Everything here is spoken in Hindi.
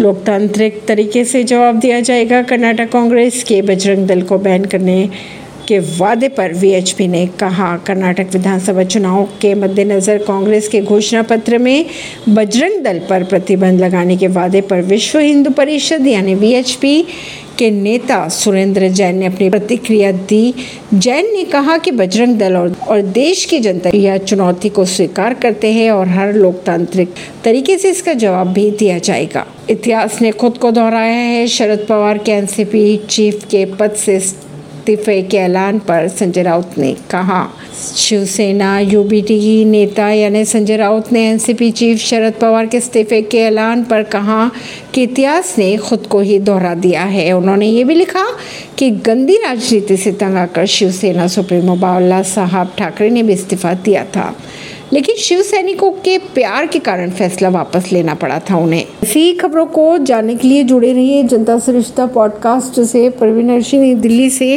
लोकतांत्रिक तरीके से जवाब दिया जाएगा। कर्नाटक कांग्रेस के बजरंग दल को बैन करने के वादे पर वीएचपी ने कहा, कर्नाटक विधानसभा चुनाव के मद्देनज़र कांग्रेस के घोषणा पत्र में बजरंग दल पर प्रतिबंध लगाने के वादे पर विश्व हिंदू परिषद यानी वीएचपी के नेता सुरेंद्र जैन ने अपनी प्रतिक्रिया दी। जैन ने कहा कि बजरंग दल और, देश की जनता यह चुनौती को स्वीकार करते हैं और हर लोकतांत्रिक तरीके से इसका जवाब भी दिया जाएगा। इतिहास ने खुद को दोहराया है। शरद पवार के एनसीपी चीफ के पद से इस्तीफे के ऐलान पर संजय राउत ने कहा। शिवसेना यूबीटी नेता यानी संजय राउत ने एनसीपी चीफ शरद पवार के इस्तीफे के ऐलान पर कहा कि इतिहास ने खुद को ही दोहरा दिया है। उन्होंने ये भी लिखा कि गंदी राजनीति से तंग आकर शिवसेना सुप्रीमो बाला साहब ठाकरे ने भी इस्तीफा दिया था। लेकिन शिव सैनिकों के प्यार के कारण फैसला वापस लेना पड़ा था उन्हें। इसी खबरों को जानने के लिए जुड़े रहिए जनता से रिश्ता पॉडकास्ट से। परवीन अर्शी दिल्ली से।